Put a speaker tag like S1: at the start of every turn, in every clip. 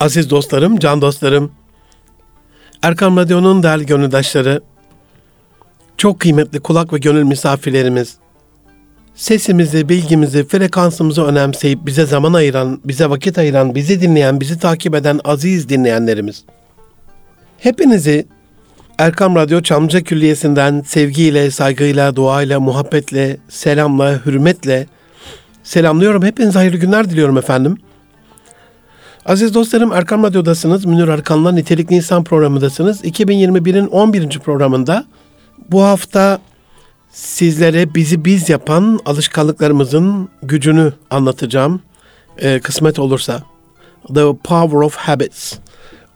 S1: Aziz dostlarım, can dostlarım, Erkam Radyo'nun değerli gönüldaşları, çok kıymetli kulak ve gönül misafirlerimiz, sesimizi, bilgimizi, frekansımızı önemseyip bize zaman ayıran, bize vakit ayıran, bizi dinleyen, bizi takip eden aziz dinleyenlerimiz. Hepinizi Erkam Radyo Çamlıca Külliyesi'nden sevgiyle, saygıyla, duayla, muhabbetle, selamla, hürmetle selamlıyorum. Hepinize hayırlı günler diliyorum efendim. Aziz dostlarım Erkam Radyo'dasınız. Münir Arkan'la Nitelikli İnsan programındasınız. 2021'in 11. programında bu hafta sizlere bizi biz yapan alışkanlıklarımızın gücünü anlatacağım. Ee, kısmet olursa. The Power of Habits.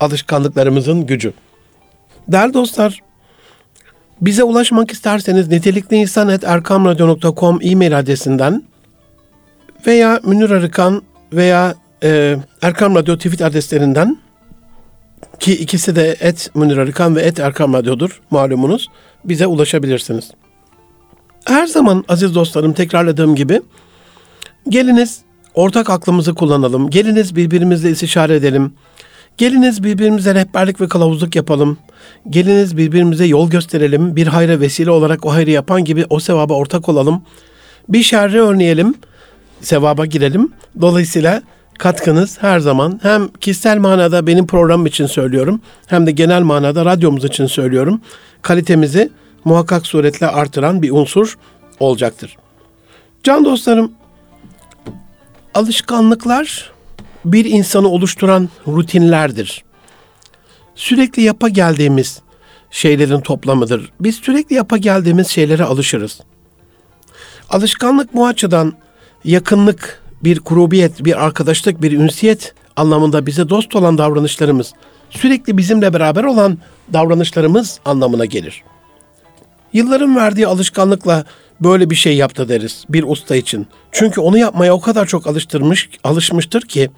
S1: Alışkanlıklarımızın gücü. Değerli dostlar, bize ulaşmak isterseniz nitelikliinsan.erkamradyo.com e-mail adresinden veya Münir Arıkan veya e, Erkam Radyo tweet adreslerinden ki ikisi de et Münir Arıkan ve et Erkam Radyo'dur malumunuz. Bize ulaşabilirsiniz. Her zaman aziz dostlarım tekrarladığım gibi geliniz ortak aklımızı kullanalım. Geliniz birbirimizle istişare edelim. Geliniz birbirimize rehberlik ve kılavuzluk yapalım. Geliniz birbirimize yol gösterelim. Bir hayra vesile olarak o hayrı yapan gibi o sevaba ortak olalım. Bir şerri örneyelim. Sevaba girelim. Dolayısıyla katkınız her zaman hem kişisel manada benim programım için söylüyorum hem de genel manada radyomuz için söylüyorum. Kalitemizi muhakkak suretle artıran bir unsur olacaktır. Can dostlarım, alışkanlıklar bir insanı oluşturan rutinlerdir. Sürekli yapa geldiğimiz şeylerin toplamıdır. Biz sürekli yapa geldiğimiz şeylere alışırız. Alışkanlık bu açıdan yakınlık, bir kurubiyet, bir arkadaşlık, bir ünsiyet anlamında bize dost olan davranışlarımız, sürekli bizimle beraber olan davranışlarımız anlamına gelir. Yılların verdiği alışkanlıkla böyle bir şey yaptı deriz bir usta için. Çünkü onu yapmaya o kadar çok alıştırmış, alışmıştır ki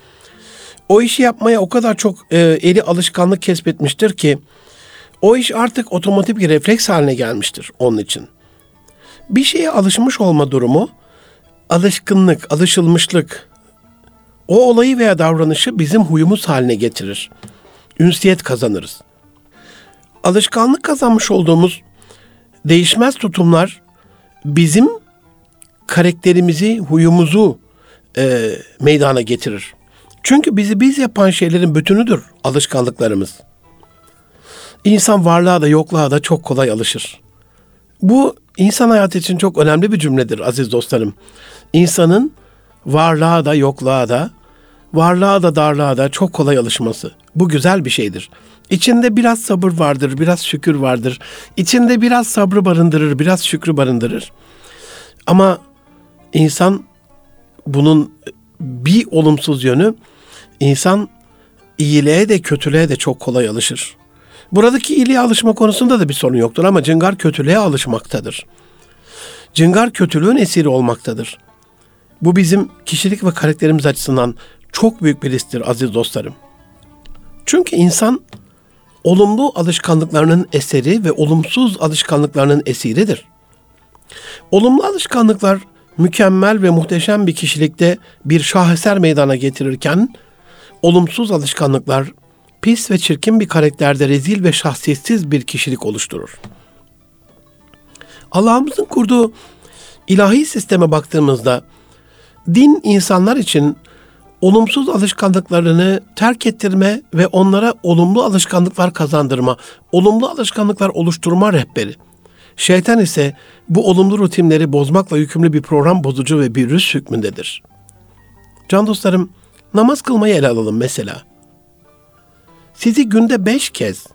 S1: o işi yapmaya o kadar çok e, eli alışkanlık kesbetmiştir ki o iş artık otomatik bir refleks haline gelmiştir onun için. Bir şeye alışmış olma durumu alışkınlık, alışılmışlık o olayı veya davranışı bizim huyumuz haline getirir. Ünsiyet kazanırız. Alışkanlık kazanmış olduğumuz değişmez tutumlar bizim karakterimizi, huyumuzu e, meydana getirir. Çünkü bizi biz yapan şeylerin bütünüdür alışkanlıklarımız. İnsan varlığa da yokluğa da çok kolay alışır. Bu insan hayatı için çok önemli bir cümledir aziz dostlarım. İnsanın varlığa da yokluğa da, varlığa da darlığa da çok kolay alışması. Bu güzel bir şeydir. İçinde biraz sabır vardır, biraz şükür vardır. İçinde biraz sabrı barındırır, biraz şükrü barındırır. Ama insan bunun bir olumsuz yönü insan iyiliğe de kötülüğe de çok kolay alışır. Buradaki iyiliğe alışma konusunda da bir sorun yoktur ama cıngar kötülüğe alışmaktadır. Cıngar kötülüğün esiri olmaktadır. Bu bizim kişilik ve karakterimiz açısından çok büyük bir risktir aziz dostlarım. Çünkü insan olumlu alışkanlıklarının eseri ve olumsuz alışkanlıklarının esiridir. Olumlu alışkanlıklar mükemmel ve muhteşem bir kişilikte bir şaheser meydana getirirken olumsuz alışkanlıklar pis ve çirkin bir karakterde rezil ve şahsiyetsiz bir kişilik oluşturur. Allah'ımızın kurduğu ilahi sisteme baktığımızda din insanlar için olumsuz alışkanlıklarını terk ettirme ve onlara olumlu alışkanlıklar kazandırma, olumlu alışkanlıklar oluşturma rehberi. Şeytan ise bu olumlu rutinleri bozmakla yükümlü bir program bozucu ve bir rüs hükmündedir. Can dostlarım, namaz kılmayı ele alalım mesela. Sizi günde beş kez,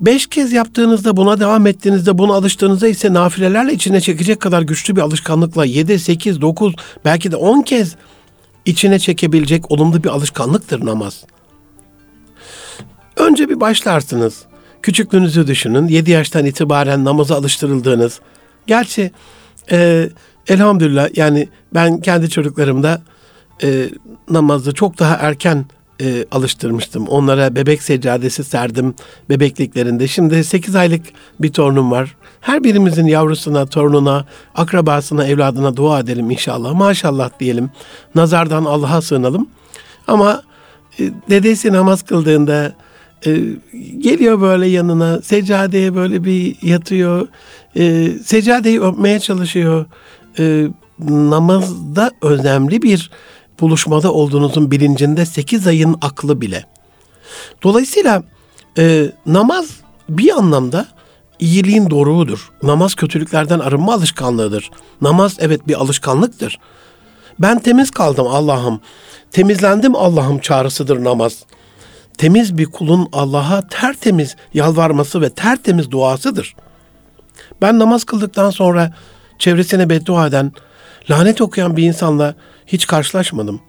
S1: beş kez yaptığınızda buna devam ettiğinizde buna alıştığınızda ise nafilelerle içine çekecek kadar güçlü bir alışkanlıkla yedi, sekiz, dokuz belki de on kez içine çekebilecek olumlu bir alışkanlıktır namaz. Önce bir başlarsınız. Küçüklüğünüzü düşünün. 7 yaştan itibaren namaza alıştırıldığınız. Gerçi e, elhamdülillah yani ben kendi çocuklarımda e, namazı çok daha erken e, alıştırmıştım. Onlara bebek seccadesi serdim bebekliklerinde. Şimdi 8 aylık bir torunum var. Her birimizin yavrusuna, torununa, akrabasına, evladına dua edelim inşallah. Maşallah diyelim. Nazardan Allah'a sığınalım. Ama e, dedesi namaz kıldığında e, geliyor böyle yanına seccadeye böyle bir yatıyor. E, seccadeyi öpmeye çalışıyor. E, namazda önemli bir buluşmada olduğunuzun bilincinde 8 ayın aklı bile. Dolayısıyla e, namaz bir anlamda iyiliğin doruğudur. Namaz kötülüklerden arınma alışkanlığıdır. Namaz evet bir alışkanlıktır. Ben temiz kaldım Allah'ım. Temizlendim Allah'ım çağrısıdır namaz. Temiz bir kulun Allah'a tertemiz yalvarması ve tertemiz duasıdır. Ben namaz kıldıktan sonra çevresine beddua eden, lanet okuyan bir insanla hiç karşılaşmadım.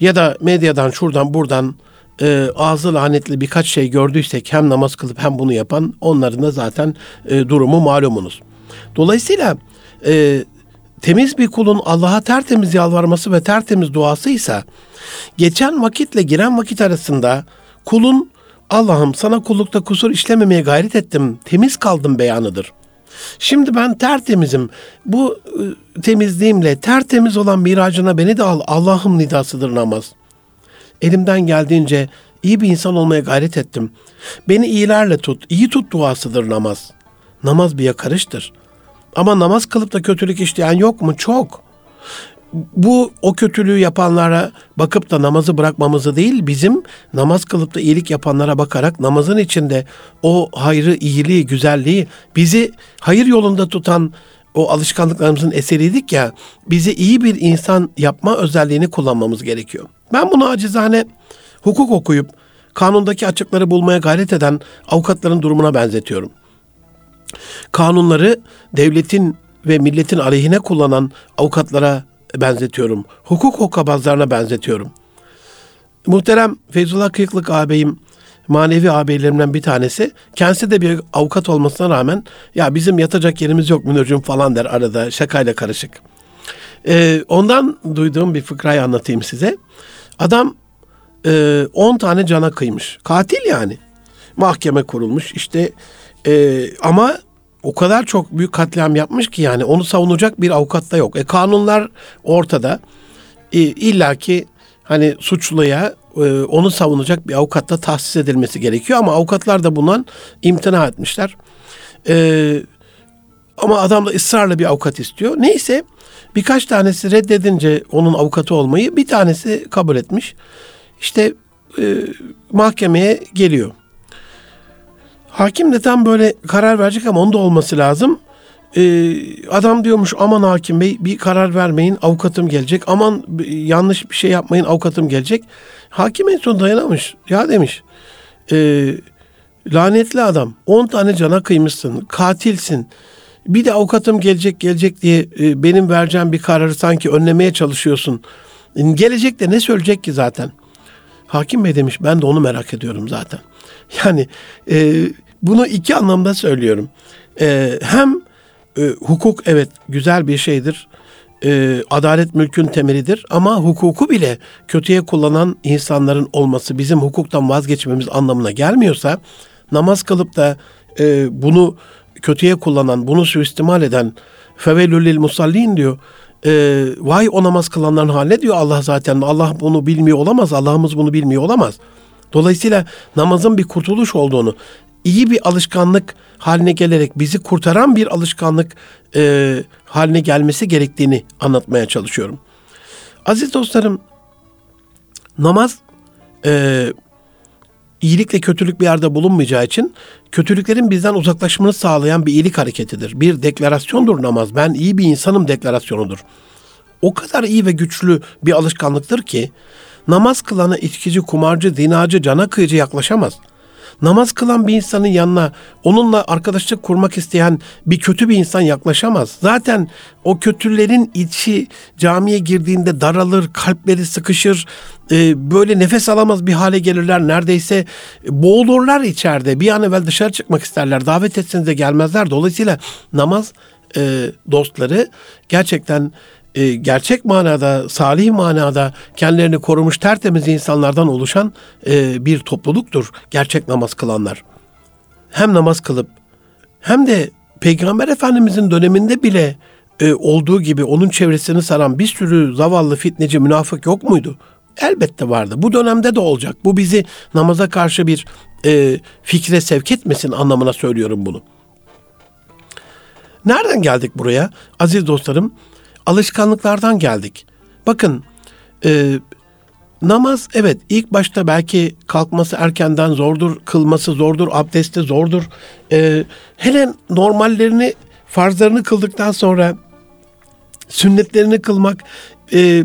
S1: Ya da medyadan şuradan buradan e, ağzı lanetli birkaç şey gördüysek hem namaz kılıp hem bunu yapan onların da zaten e, durumu malumunuz. Dolayısıyla e, temiz bir kulun Allah'a tertemiz yalvarması ve tertemiz duasıysa geçen vakitle giren vakit arasında kulun Allah'ım sana kullukta kusur işlememeye gayret ettim, temiz kaldım beyanıdır. Şimdi ben tertemizim. Bu e, temizliğimle tertemiz olan miracına beni de al. Allah'ım nidasıdır namaz. Elimden geldiğince iyi bir insan olmaya gayret ettim. Beni iyilerle tut, iyi tut duasıdır namaz. Namaz bir yakarıştır. Ama namaz kılıp da kötülük işleyen yok mu? Çok. Bu o kötülüğü yapanlara bakıp da namazı bırakmamızı değil, bizim namaz kılıp da iyilik yapanlara bakarak namazın içinde o hayrı, iyiliği, güzelliği, bizi hayır yolunda tutan o alışkanlıklarımızın eseriydik ya, bizi iyi bir insan yapma özelliğini kullanmamız gerekiyor. Ben bunu acizane hukuk okuyup kanundaki açıkları bulmaya gayret eden avukatların durumuna benzetiyorum. Kanunları devletin ve milletin aleyhine kullanan avukatlara benzetiyorum. Hukuk hokkabazlarına benzetiyorum. Muhterem Feyzullah Kıyıklık ağabeyim manevi ağabeylerimden bir tanesi. Kendisi de bir avukat olmasına rağmen ya bizim yatacak yerimiz yok Münir'cim falan der arada şakayla karışık. Ee, ondan duyduğum bir fıkrayı anlatayım size. Adam 10 e, tane cana kıymış. Katil yani. Mahkeme kurulmuş işte e, ama o kadar çok büyük katliam yapmış ki yani onu savunacak bir avukat da yok. E kanunlar ortada. E, İlla ki hani suçluya e, onu savunacak bir avukatla tahsis edilmesi gerekiyor ama avukatlar da bundan imtina etmişler. E, ama adam da ısrarla bir avukat istiyor. Neyse birkaç tanesi reddedince onun avukatı olmayı bir tanesi kabul etmiş. İşte e, mahkemeye geliyor. Hakim de tam böyle karar verecek ama onda olması lazım. Ee, adam diyormuş aman hakim bey bir karar vermeyin avukatım gelecek. Aman yanlış bir şey yapmayın avukatım gelecek. Hakim en son dayanamış. Ya demiş e, lanetli adam 10 tane cana kıymışsın katilsin. Bir de avukatım gelecek gelecek diye e, benim vereceğim bir kararı sanki önlemeye çalışıyorsun. Gelecek de ne söyleyecek ki zaten? Hakim bey demiş ben de onu merak ediyorum zaten. Yani e, bunu iki anlamda söylüyorum. E, hem e, hukuk evet güzel bir şeydir. E, adalet mülkün temelidir ama hukuku bile kötüye kullanan insanların olması bizim hukuktan vazgeçmemiz anlamına gelmiyorsa namaz kılıp da e, bunu kötüye kullanan, bunu suistimal eden fevelül musallin diyor. E, vay o namaz kılanların haline diyor Allah zaten. Allah bunu bilmiyor olamaz. Allah'ımız bunu bilmiyor olamaz. Dolayısıyla namazın bir kurtuluş olduğunu, iyi bir alışkanlık haline gelerek bizi kurtaran bir alışkanlık e, haline gelmesi gerektiğini anlatmaya çalışıyorum. Aziz dostlarım, namaz e, iyilikle kötülük bir yerde bulunmayacağı için kötülüklerin bizden uzaklaşmanı sağlayan bir iyilik hareketidir. Bir deklarasyondur namaz. Ben iyi bir insanım deklarasyonudur. O kadar iyi ve güçlü bir alışkanlıktır ki namaz kılana içkici, kumarcı, dinacı, cana kıyıcı yaklaşamaz.'' Namaz kılan bir insanın yanına onunla arkadaşlık kurmak isteyen bir kötü bir insan yaklaşamaz. Zaten o kötülerin içi camiye girdiğinde daralır, kalpleri sıkışır, e, böyle nefes alamaz bir hale gelirler. Neredeyse boğulurlar içeride. Bir an evvel dışarı çıkmak isterler. Davet etseniz de gelmezler. Dolayısıyla namaz e, dostları gerçekten e, gerçek manada, salih manada kendilerini korumuş tertemiz insanlardan oluşan e, bir topluluktur gerçek namaz kılanlar. Hem namaz kılıp hem de Peygamber Efendimizin döneminde bile e, olduğu gibi onun çevresini saran bir sürü zavallı fitneci münafık yok muydu? Elbette vardı. Bu dönemde de olacak. Bu bizi namaza karşı bir e, fikre sevk etmesin anlamına söylüyorum bunu. Nereden geldik buraya? Aziz dostlarım, alışkanlıklardan geldik. Bakın, e, namaz evet ilk başta belki kalkması erkenden zordur, kılması zordur, abdesti zordur. E, hele normallerini, farzlarını kıldıktan sonra sünnetlerini kılmak, e,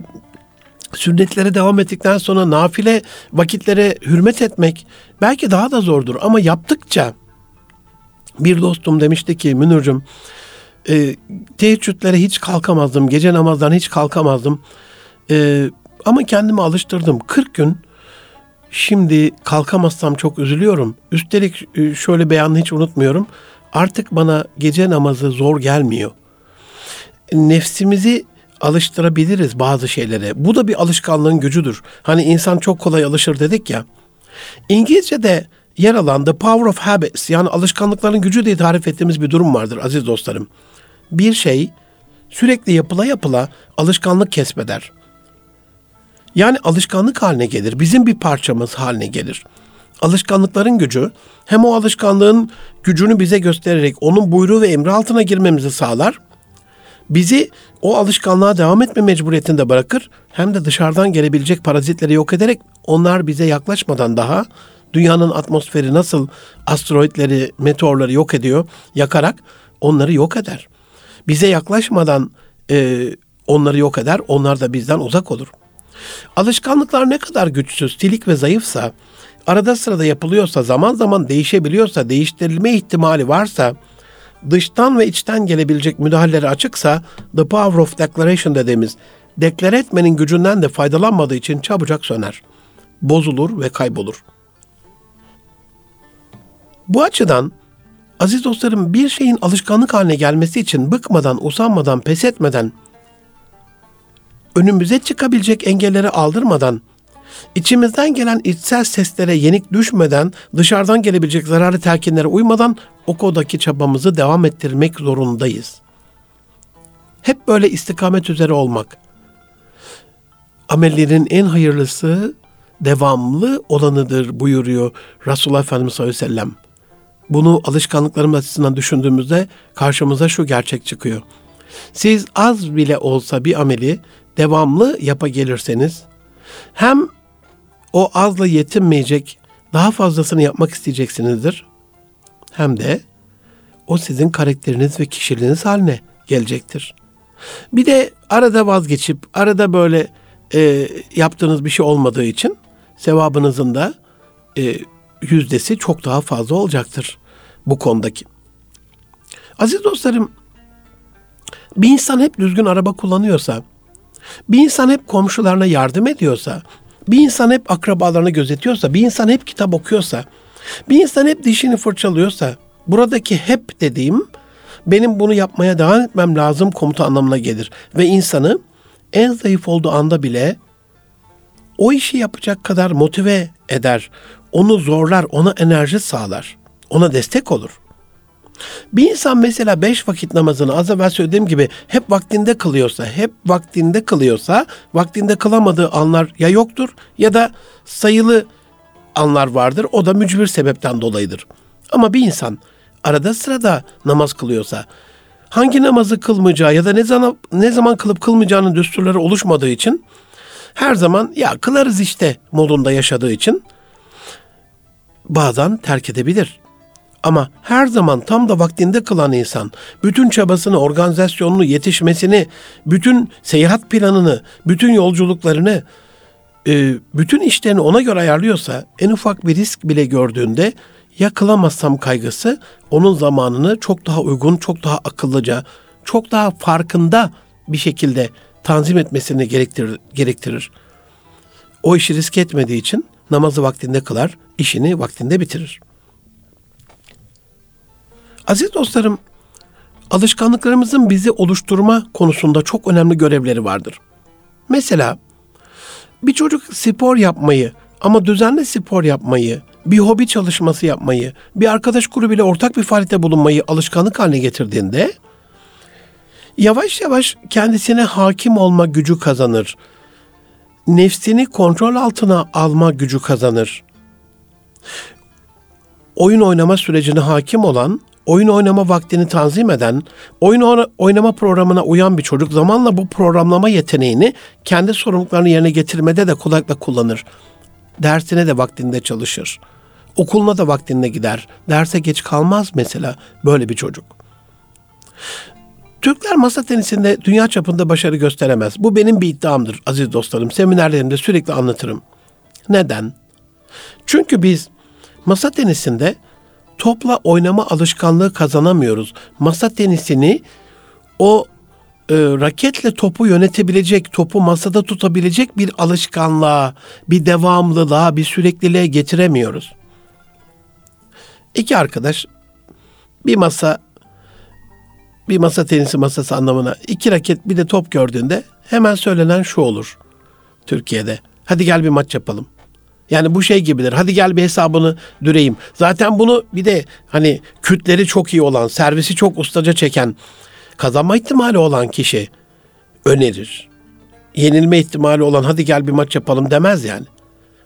S1: sünnetlere devam ettikten sonra nafile vakitlere hürmet etmek belki daha da zordur. Ama yaptıkça bir dostum demişti ki Münir'cim e, teheccüdlere hiç kalkamazdım. Gece namazdan hiç kalkamazdım. E, ama kendimi alıştırdım. 40 gün şimdi kalkamazsam çok üzülüyorum. Üstelik e, şöyle beyanı hiç unutmuyorum. Artık bana gece namazı zor gelmiyor. Nefsimizi alıştırabiliriz bazı şeylere. Bu da bir alışkanlığın gücüdür. Hani insan çok kolay alışır dedik ya. İngilizce'de yer alan The Power of Habits yani alışkanlıkların gücü diye tarif ettiğimiz bir durum vardır aziz dostlarım. Bir şey sürekli yapıla yapıla alışkanlık kesbeder. Yani alışkanlık haline gelir. Bizim bir parçamız haline gelir. Alışkanlıkların gücü hem o alışkanlığın gücünü bize göstererek onun buyruğu ve emri altına girmemizi sağlar bizi o alışkanlığa devam etme mecburiyetinde bırakır hem de dışarıdan gelebilecek parazitleri yok ederek onlar bize yaklaşmadan daha dünyanın atmosferi nasıl asteroidleri, meteorları yok ediyor, yakarak onları yok eder. Bize yaklaşmadan e, onları yok eder, onlar da bizden uzak olur. Alışkanlıklar ne kadar güçsüz, tilik ve zayıfsa, arada sırada yapılıyorsa, zaman zaman değişebiliyorsa, değiştirilme ihtimali varsa, dıştan ve içten gelebilecek müdahaleleri açıksa the power of declaration dediğimiz deklar etmenin gücünden de faydalanmadığı için çabucak söner. Bozulur ve kaybolur. Bu açıdan aziz dostlarım bir şeyin alışkanlık haline gelmesi için bıkmadan, usanmadan, pes etmeden, önümüze çıkabilecek engelleri aldırmadan İçimizden gelen içsel seslere yenik düşmeden, dışarıdan gelebilecek zararlı telkinlere uymadan o kodaki çabamızı devam ettirmek zorundayız. Hep böyle istikamet üzere olmak. Amellerin en hayırlısı devamlı olanıdır buyuruyor Resulullah Efendimiz sallallahu aleyhi ve sellem. Bunu alışkanlıklarımız açısından düşündüğümüzde karşımıza şu gerçek çıkıyor. Siz az bile olsa bir ameli devamlı yapa gelirseniz hem o azla yetinmeyecek, daha fazlasını yapmak isteyeceksinizdir. Hem de o sizin karakteriniz ve kişiliğiniz haline gelecektir. Bir de arada vazgeçip arada böyle e, yaptığınız bir şey olmadığı için sevabınızın da e, yüzdesi çok daha fazla olacaktır bu konudaki. Aziz dostlarım, bir insan hep düzgün araba kullanıyorsa, bir insan hep komşularına yardım ediyorsa, bir insan hep akrabalarını gözetiyorsa, bir insan hep kitap okuyorsa, bir insan hep dişini fırçalıyorsa, buradaki hep dediğim benim bunu yapmaya devam etmem lazım komuta anlamına gelir. Ve insanı en zayıf olduğu anda bile o işi yapacak kadar motive eder. Onu zorlar, ona enerji sağlar. Ona destek olur. Bir insan mesela beş vakit namazını az evvel söylediğim gibi hep vaktinde kılıyorsa, hep vaktinde kılıyorsa, vaktinde kılamadığı anlar ya yoktur ya da sayılı anlar vardır. O da mücbir sebepten dolayıdır. Ama bir insan arada sırada namaz kılıyorsa, hangi namazı kılmayacağı ya da ne zaman ne zaman kılıp kılmayacağının düsturları oluşmadığı için her zaman ya kılarız işte modunda yaşadığı için bazen terk edebilir. Ama her zaman tam da vaktinde kılan insan, bütün çabasını, organizasyonunu, yetişmesini, bütün seyahat planını, bütün yolculuklarını, e, bütün işlerini ona göre ayarlıyorsa, en ufak bir risk bile gördüğünde ya kılamazsam kaygısı onun zamanını çok daha uygun, çok daha akıllıca, çok daha farkında bir şekilde tanzim etmesini gerektirir. gerektirir. O işi risk etmediği için namazı vaktinde kılar, işini vaktinde bitirir. Aziz dostlarım, alışkanlıklarımızın bizi oluşturma konusunda çok önemli görevleri vardır. Mesela bir çocuk spor yapmayı ama düzenli spor yapmayı, bir hobi çalışması yapmayı, bir arkadaş grubuyla ortak bir faaliyette bulunmayı alışkanlık haline getirdiğinde yavaş yavaş kendisine hakim olma gücü kazanır. nefsini kontrol altına alma gücü kazanır. Oyun oynama sürecine hakim olan, oyun oynama vaktini tanzim eden, oyun oynama programına uyan bir çocuk zamanla bu programlama yeteneğini kendi sorumluluklarını yerine getirmede de kolaylıkla kullanır. Dersine de vaktinde çalışır. Okuluna da vaktinde gider. Derse geç kalmaz mesela böyle bir çocuk. Türkler masa tenisinde dünya çapında başarı gösteremez. Bu benim bir iddiamdır aziz dostlarım. Seminerlerimde sürekli anlatırım. Neden? Çünkü biz masa tenisinde topla oynama alışkanlığı kazanamıyoruz. Masa tenisini o e, raketle topu yönetebilecek, topu masada tutabilecek bir alışkanlığa, bir devamlılığa, bir sürekliliğe getiremiyoruz. İki arkadaş bir masa bir masa tenisi masası anlamına iki raket bir de top gördüğünde hemen söylenen şu olur Türkiye'de. Hadi gel bir maç yapalım. Yani bu şey gibidir. Hadi gel bir hesabını düreyim. Zaten bunu bir de hani kütleri çok iyi olan, servisi çok ustaca çeken, kazanma ihtimali olan kişi önerir. Yenilme ihtimali olan hadi gel bir maç yapalım demez yani.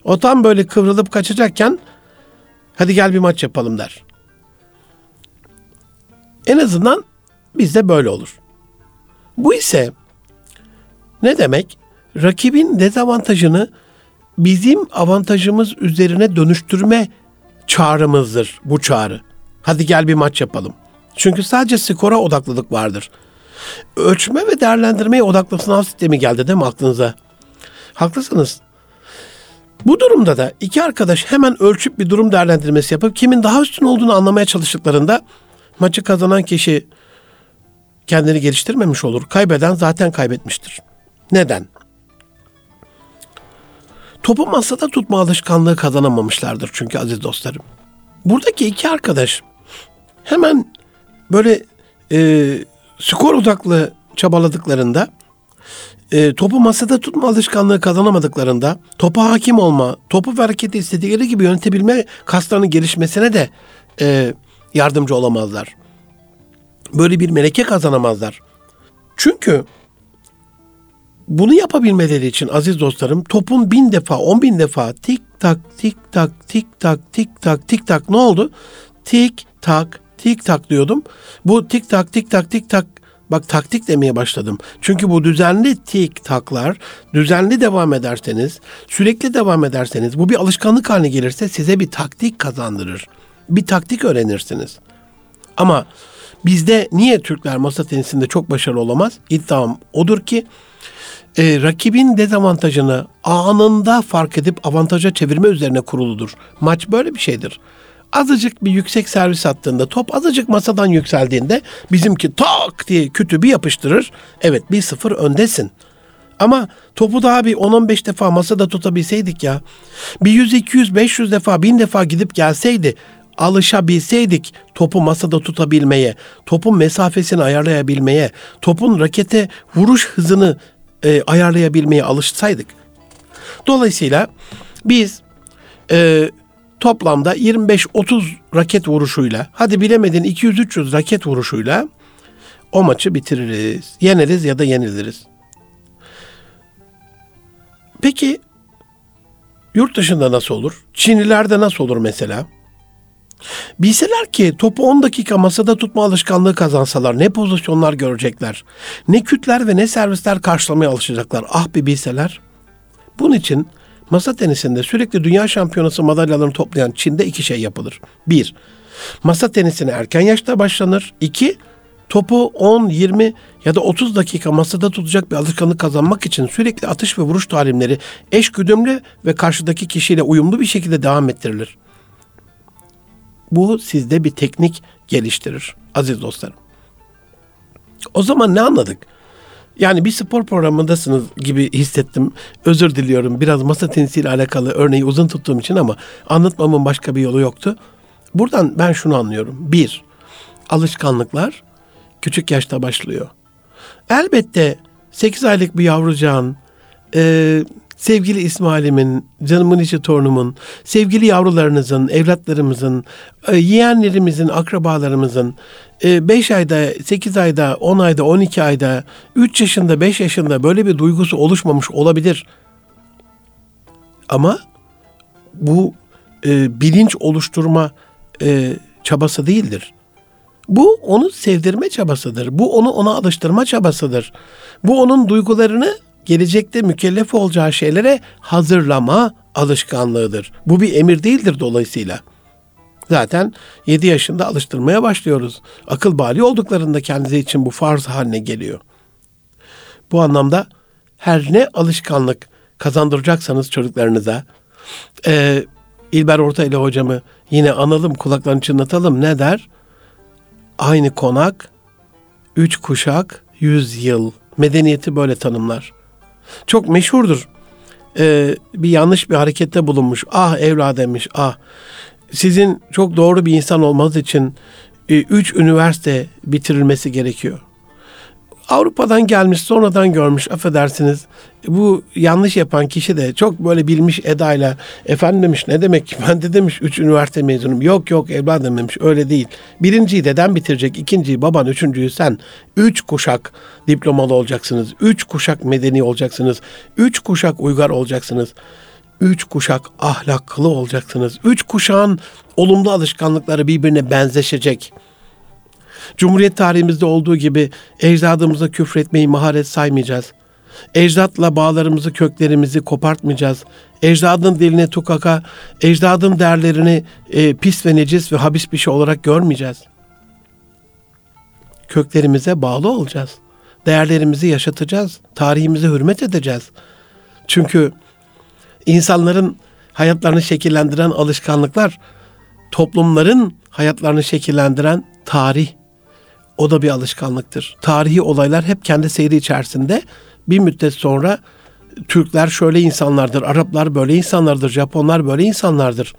S1: O tam böyle kıvrılıp kaçacakken hadi gel bir maç yapalım der. En azından Bizde böyle olur. Bu ise ne demek? Rakibin dezavantajını bizim avantajımız üzerine dönüştürme çağrımızdır bu çağrı. Hadi gel bir maç yapalım. Çünkü sadece skora odaklılık vardır. Ölçme ve değerlendirmeye odaklı sınav sistemi geldi değil mi aklınıza? Haklısınız. Bu durumda da iki arkadaş hemen ölçüp bir durum değerlendirmesi yapıp kimin daha üstün olduğunu anlamaya çalıştıklarında maçı kazanan kişi kendini geliştirmemiş olur. Kaybeden zaten kaybetmiştir. Neden? Topu masada tutma alışkanlığı kazanamamışlardır çünkü aziz dostlarım. Buradaki iki arkadaş hemen böyle e, skor odaklı çabaladıklarında e, topu masada tutma alışkanlığı kazanamadıklarında topa hakim olma, topu ve hareketi istedikleri gibi yönetebilme kaslarının gelişmesine de e, yardımcı olamazlar böyle bir meleke kazanamazlar. Çünkü bunu yapabilmeleri için aziz dostlarım topun bin defa, on bin defa tik tak, tik tak, tik tak, tik tak, tik tak ne oldu? Tik tak, tik tak diyordum. Bu tik tak, tik tak, tik tak Bak taktik demeye başladım. Çünkü bu düzenli tik taklar, düzenli devam ederseniz, sürekli devam ederseniz, bu bir alışkanlık haline gelirse size bir taktik kazandırır. Bir taktik öğrenirsiniz. Ama Bizde niye Türkler masa tenisinde çok başarılı olamaz? İddiam odur ki e, rakibin dezavantajını anında fark edip avantaja çevirme üzerine kuruludur. Maç böyle bir şeydir. Azıcık bir yüksek servis attığında, top azıcık masadan yükseldiğinde bizimki tak diye kötü bir yapıştırır. Evet bir sıfır öndesin. Ama topu daha bir 10-15 defa masada tutabilseydik ya. Bir 100, 200, 500 defa, 1000 defa gidip gelseydi alışabilseydik topu masada tutabilmeye, topun mesafesini ayarlayabilmeye, topun rakete vuruş hızını e, ayarlayabilmeye alışsaydık. Dolayısıyla biz e, toplamda 25-30 raket vuruşuyla, hadi bilemedin 200-300 raket vuruşuyla o maçı bitiririz. Yeneriz ya da yeniliriz. Peki yurt dışında nasıl olur? Çinlilerde nasıl olur mesela? Bilseler ki topu 10 dakika masada tutma alışkanlığı kazansalar ne pozisyonlar görecekler. Ne kütler ve ne servisler karşılamaya alışacaklar. Ah bir bilseler. Bunun için masa tenisinde sürekli dünya şampiyonası madalyalarını toplayan Çin'de iki şey yapılır. Bir, masa tenisine erken yaşta başlanır. İki, topu 10, 20 ya da 30 dakika masada tutacak bir alışkanlık kazanmak için sürekli atış ve vuruş talimleri eş güdümlü ve karşıdaki kişiyle uyumlu bir şekilde devam ettirilir. Bu sizde bir teknik geliştirir aziz dostlarım. O zaman ne anladık? Yani bir spor programındasınız gibi hissettim. Özür diliyorum. Biraz masa tenisiyle alakalı örneği uzun tuttuğum için ama anlatmamın başka bir yolu yoktu. Buradan ben şunu anlıyorum. Bir, alışkanlıklar küçük yaşta başlıyor. Elbette 8 aylık bir yavrucağın e, sevgili İsmail'imin, canımın içi torunumun, sevgili yavrularınızın, evlatlarımızın, e, yeğenlerimizin, akrabalarımızın 5 e, ayda, 8 ayda, 10 ayda, 12 ayda, 3 yaşında, 5 yaşında böyle bir duygusu oluşmamış olabilir. Ama bu e, bilinç oluşturma e, çabası değildir. Bu onu sevdirme çabasıdır. Bu onu ona alıştırma çabasıdır. Bu onun duygularını gelecekte mükellef olacağı şeylere hazırlama alışkanlığıdır. Bu bir emir değildir dolayısıyla. Zaten 7 yaşında alıştırmaya başlıyoruz. Akıl bali olduklarında kendisi için bu farz haline geliyor. Bu anlamda her ne alışkanlık kazandıracaksanız çocuklarınıza, e, İlber Ortaylı hocamı yine analım, kulaklarını çınlatalım. Ne der? Aynı konak, üç kuşak, yüz yıl. Medeniyeti böyle tanımlar. Çok meşhurdur. Ee, bir yanlış bir harekette bulunmuş. Ah evlat demiş, ah. Sizin çok doğru bir insan olmanız için e, üç üniversite bitirilmesi gerekiyor. Avrupa'dan gelmiş sonradan görmüş affedersiniz. Bu yanlış yapan kişi de çok böyle bilmiş edayla efendim demiş ne demek ben de demiş üç üniversite mezunum. Yok yok evladım demiş öyle değil. Birinciyi deden bitirecek ikinciyi baban üçüncüyü sen. Üç kuşak diplomalı olacaksınız. Üç kuşak medeni olacaksınız. Üç kuşak uygar olacaksınız. Üç kuşak ahlaklı olacaksınız. Üç kuşağın olumlu alışkanlıkları birbirine benzeşecek.'' Cumhuriyet tarihimizde olduğu gibi ecdadımıza küfretmeyi maharet saymayacağız. Ecdatla bağlarımızı, köklerimizi kopartmayacağız. Ecdadın diline tukaka, ecdadın değerlerini e, pis ve necis ve habis bir şey olarak görmeyeceğiz. Köklerimize bağlı olacağız. Değerlerimizi yaşatacağız. Tarihimize hürmet edeceğiz. Çünkü insanların hayatlarını şekillendiren alışkanlıklar, toplumların hayatlarını şekillendiren tarih o da bir alışkanlıktır. Tarihi olaylar hep kendi seyri içerisinde bir müddet sonra Türkler şöyle insanlardır, Araplar böyle insanlardır, Japonlar böyle insanlardır.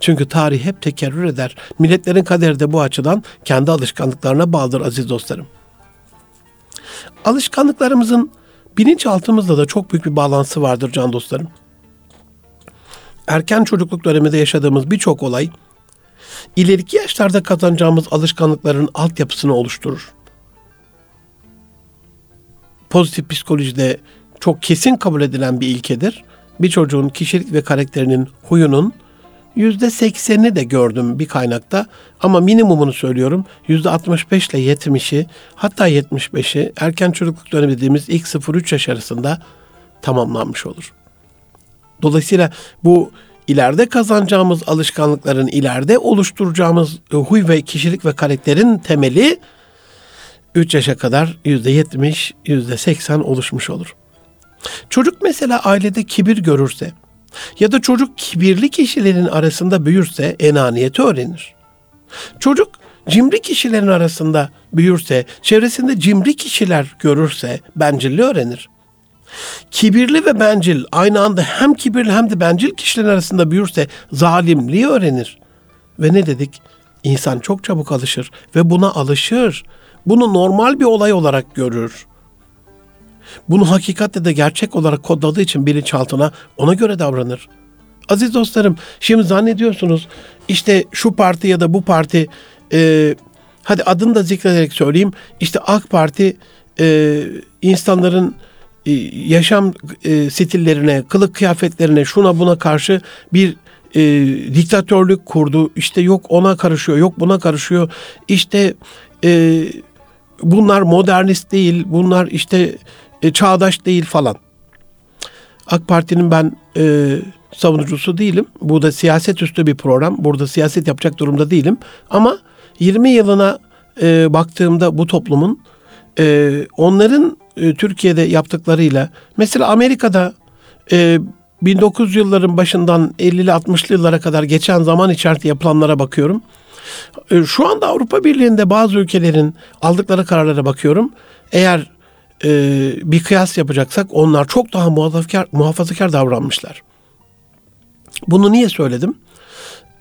S1: Çünkü tarih hep tekerrür eder. Milletlerin kaderi de bu açıdan kendi alışkanlıklarına bağlıdır aziz dostlarım. Alışkanlıklarımızın bilinçaltımızla da çok büyük bir bağlantısı vardır can dostlarım. Erken çocukluk döneminde yaşadığımız birçok olay ileriki yaşlarda kazanacağımız alışkanlıkların altyapısını oluşturur. Pozitif psikolojide çok kesin kabul edilen bir ilkedir. Bir çocuğun kişilik ve karakterinin huyunun yüzde sekseni de gördüm bir kaynakta ama minimumunu söylüyorum. Yüzde 65 ile 70'i hatta 75'i erken çocukluk dönemi dediğimiz ilk 0-3 yaş arasında tamamlanmış olur. Dolayısıyla bu ileride kazanacağımız alışkanlıkların, ileride oluşturacağımız e, huy ve kişilik ve karakterin temeli 3 yaşa kadar %70, %80 oluşmuş olur. Çocuk mesela ailede kibir görürse ya da çocuk kibirli kişilerin arasında büyürse enaniyeti öğrenir. Çocuk cimri kişilerin arasında büyürse, çevresinde cimri kişiler görürse bencilliği öğrenir. Kibirli ve bencil aynı anda hem kibirli hem de bencil kişilerin arasında büyürse zalimliği öğrenir. Ve ne dedik? İnsan çok çabuk alışır ve buna alışır. Bunu normal bir olay olarak görür. Bunu hakikatte de gerçek olarak kodladığı için bilinçaltına ona göre davranır. Aziz dostlarım şimdi zannediyorsunuz işte şu parti ya da bu parti e, hadi adını da zikrederek söyleyeyim işte AK Parti e, insanların yaşam e, stillerine, kılık kıyafetlerine, şuna buna karşı bir e, diktatörlük kurdu. İşte yok ona karışıyor, yok buna karışıyor. İşte e, bunlar modernist değil, bunlar işte e, çağdaş değil falan. AK Parti'nin ben e, savunucusu değilim. Bu da siyaset üstü bir program. Burada siyaset yapacak durumda değilim. Ama 20 yılına e, baktığımda bu toplumun e, onların e, Türkiye'de yaptıklarıyla mesela Amerika'da e, 1900 yılların başından 50'li 60'lı yıllara kadar geçen zaman içerisinde yapılanlara bakıyorum. E, şu anda Avrupa Birliği'nde bazı ülkelerin aldıkları kararlara bakıyorum. Eğer e, bir kıyas yapacaksak onlar çok daha muhafazakar, muhafazakar davranmışlar. Bunu niye söyledim?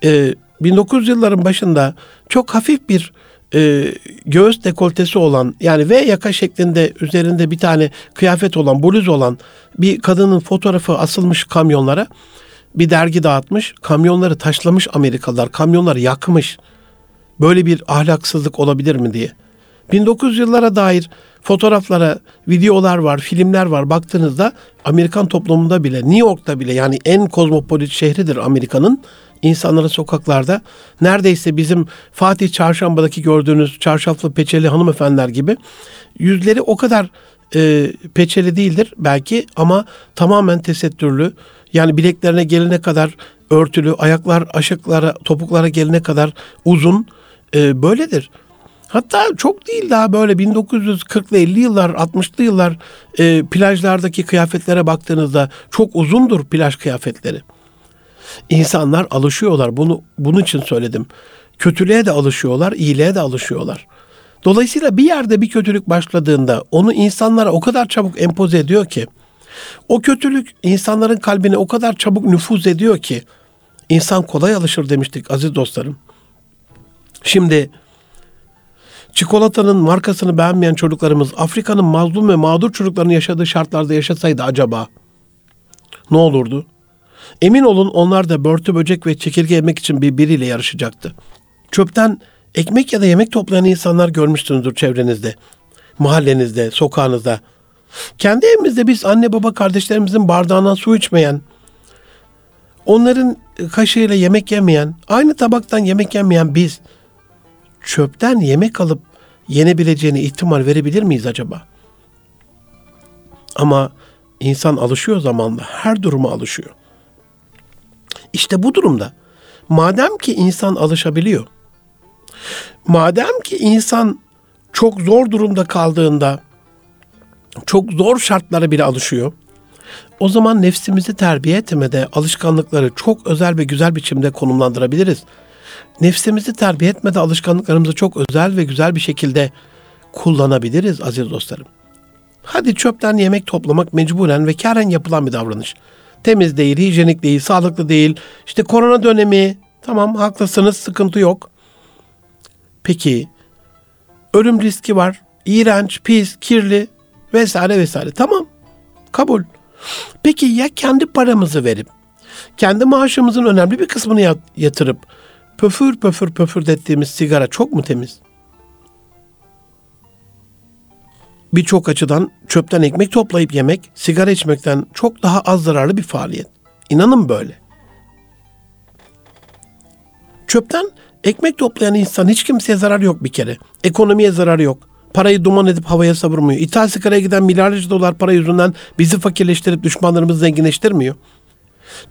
S1: E, 1900 yılların başında çok hafif bir e, göğüs dekoltesi olan yani V yaka şeklinde üzerinde bir tane kıyafet olan bluz olan bir kadının fotoğrafı asılmış kamyonlara bir dergi dağıtmış. Kamyonları taşlamış Amerikalılar. Kamyonları yakmış. Böyle bir ahlaksızlık olabilir mi diye. 1900 yıllara dair fotoğraflara, videolar var, filmler var. Baktığınızda Amerikan toplumunda bile, New York'ta bile yani en kozmopolit şehridir Amerika'nın. İnsanları sokaklarda neredeyse bizim Fatih Çarşamba'daki gördüğünüz çarşaflı peçeli hanımefendiler gibi yüzleri o kadar e, peçeli değildir belki ama tamamen tesettürlü. Yani bileklerine gelene kadar örtülü, ayaklar aşıklara, topuklara gelene kadar uzun e, böyledir. Hatta çok değil daha böyle 1940'lı 50 yıllar 60'lı yıllar e, plajlardaki kıyafetlere baktığınızda çok uzundur plaj kıyafetleri. İnsanlar alışıyorlar. Bunu bunun için söyledim. Kötülüğe de alışıyorlar, iyiliğe de alışıyorlar. Dolayısıyla bir yerde bir kötülük başladığında onu insanlara o kadar çabuk empoze ediyor ki o kötülük insanların kalbine o kadar çabuk nüfuz ediyor ki insan kolay alışır demiştik aziz dostlarım. Şimdi çikolatanın markasını beğenmeyen çocuklarımız Afrika'nın mazlum ve mağdur çocukların yaşadığı şartlarda yaşasaydı acaba ne olurdu? Emin olun onlar da börtü böcek ve çekirge yemek için birbiriyle yarışacaktı. Çöpten ekmek ya da yemek toplayan insanlar görmüşsünüzdür çevrenizde. Mahallenizde, sokağınızda. Kendi evimizde biz anne baba kardeşlerimizin bardağından su içmeyen, onların kaşığıyla yemek yemeyen, aynı tabaktan yemek yemeyen biz çöpten yemek alıp yenebileceğine ihtimal verebilir miyiz acaba? Ama insan alışıyor zamanla, her duruma alışıyor. İşte bu durumda madem ki insan alışabiliyor, madem ki insan çok zor durumda kaldığında çok zor şartlara bile alışıyor. O zaman nefsimizi terbiye etmede alışkanlıkları çok özel ve güzel biçimde konumlandırabiliriz. Nefsimizi terbiye etmede alışkanlıklarımızı çok özel ve güzel bir şekilde kullanabiliriz aziz dostlarım. Hadi çöpten yemek toplamak mecburen ve karen yapılan bir davranış. Temiz değil, hijyenik değil, sağlıklı değil. İşte korona dönemi, tamam haklısınız, sıkıntı yok. Peki, ölüm riski var, iğrenç, pis, kirli vesaire vesaire. Tamam, kabul. Peki ya kendi paramızı verip, kendi maaşımızın önemli bir kısmını yatırıp, pöfür pöfür pöfürdettiğimiz sigara çok mu temiz? birçok açıdan çöpten ekmek toplayıp yemek sigara içmekten çok daha az zararlı bir faaliyet. İnanın böyle. Çöpten ekmek toplayan insan hiç kimseye zarar yok bir kere. Ekonomiye zarar yok. Parayı duman edip havaya savurmuyor. İthal sigaraya giden milyarlarca dolar para yüzünden bizi fakirleştirip düşmanlarımızı zenginleştirmiyor.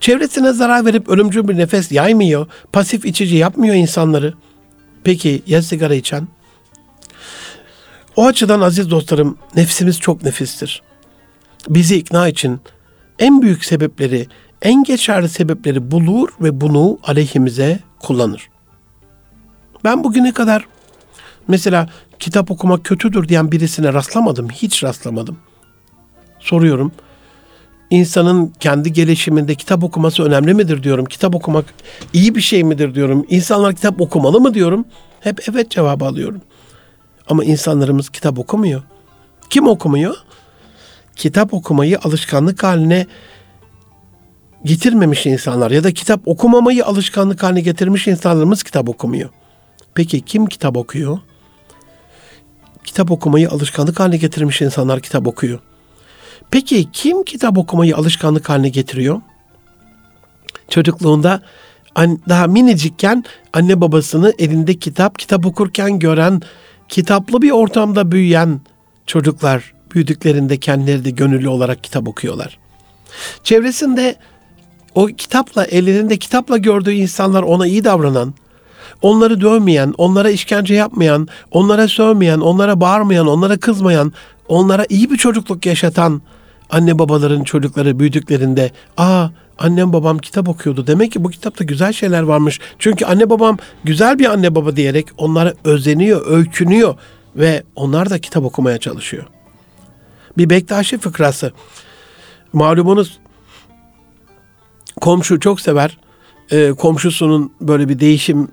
S1: Çevresine zarar verip ölümcül bir nefes yaymıyor. Pasif içici yapmıyor insanları. Peki ya sigara içen? O açıdan aziz dostlarım nefsimiz çok nefistir. Bizi ikna için en büyük sebepleri, en geçerli sebepleri bulur ve bunu aleyhimize kullanır. Ben bugüne kadar mesela kitap okumak kötüdür diyen birisine rastlamadım. Hiç rastlamadım. Soruyorum. İnsanın kendi gelişiminde kitap okuması önemli midir diyorum. Kitap okumak iyi bir şey midir diyorum. İnsanlar kitap okumalı mı diyorum. Hep evet cevabı alıyorum. Ama insanlarımız kitap okumuyor. Kim okumuyor? Kitap okumayı alışkanlık haline getirmemiş insanlar ya da kitap okumamayı alışkanlık haline getirmiş insanlarımız kitap okumuyor. Peki kim kitap okuyor? Kitap okumayı alışkanlık haline getirmiş insanlar kitap okuyor. Peki kim kitap okumayı alışkanlık haline getiriyor? Çocukluğunda daha minicikken anne babasını elinde kitap, kitap okurken gören kitaplı bir ortamda büyüyen çocuklar büyüdüklerinde kendileri de gönüllü olarak kitap okuyorlar. Çevresinde o kitapla ellerinde kitapla gördüğü insanlar ona iyi davranan, onları dövmeyen, onlara işkence yapmayan, onlara sövmeyen, onlara bağırmayan, onlara kızmayan, onlara iyi bir çocukluk yaşatan anne babaların çocukları büyüdüklerinde aa annem babam kitap okuyordu. Demek ki bu kitapta güzel şeyler varmış. Çünkü anne babam güzel bir anne baba diyerek onlara özeniyor, öykünüyor ve onlar da kitap okumaya çalışıyor. Bir Bektaşi fıkrası. Malumunuz komşu çok sever. E, komşusunun böyle bir değişim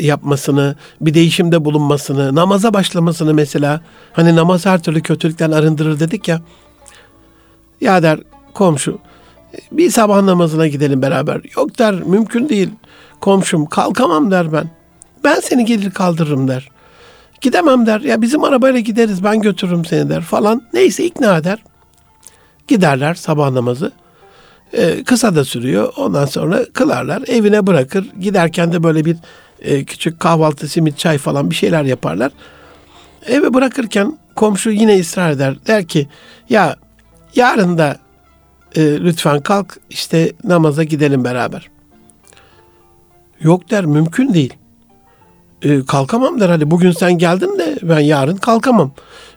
S1: yapmasını, bir değişimde bulunmasını, namaza başlamasını mesela. Hani namaz her türlü kötülükten arındırır dedik ya. Ya der komşu bir sabah namazına gidelim beraber. Yok der mümkün değil. Komşum kalkamam der ben. Ben seni gelir kaldırırım der. Gidemem der. Ya bizim arabayla gideriz ben götürürüm seni der falan. Neyse ikna eder. Giderler sabah namazı. Ee, kısa da sürüyor. Ondan sonra kılarlar. Evine bırakır. Giderken de böyle bir e, küçük kahvaltı, simit, çay falan bir şeyler yaparlar. Eve bırakırken komşu yine ısrar eder. Der ki ya yarın da e, lütfen kalk işte namaza gidelim beraber. Yok der mümkün değil. E, kalkamam der hadi bugün sen geldin de ben yarın kalkamam.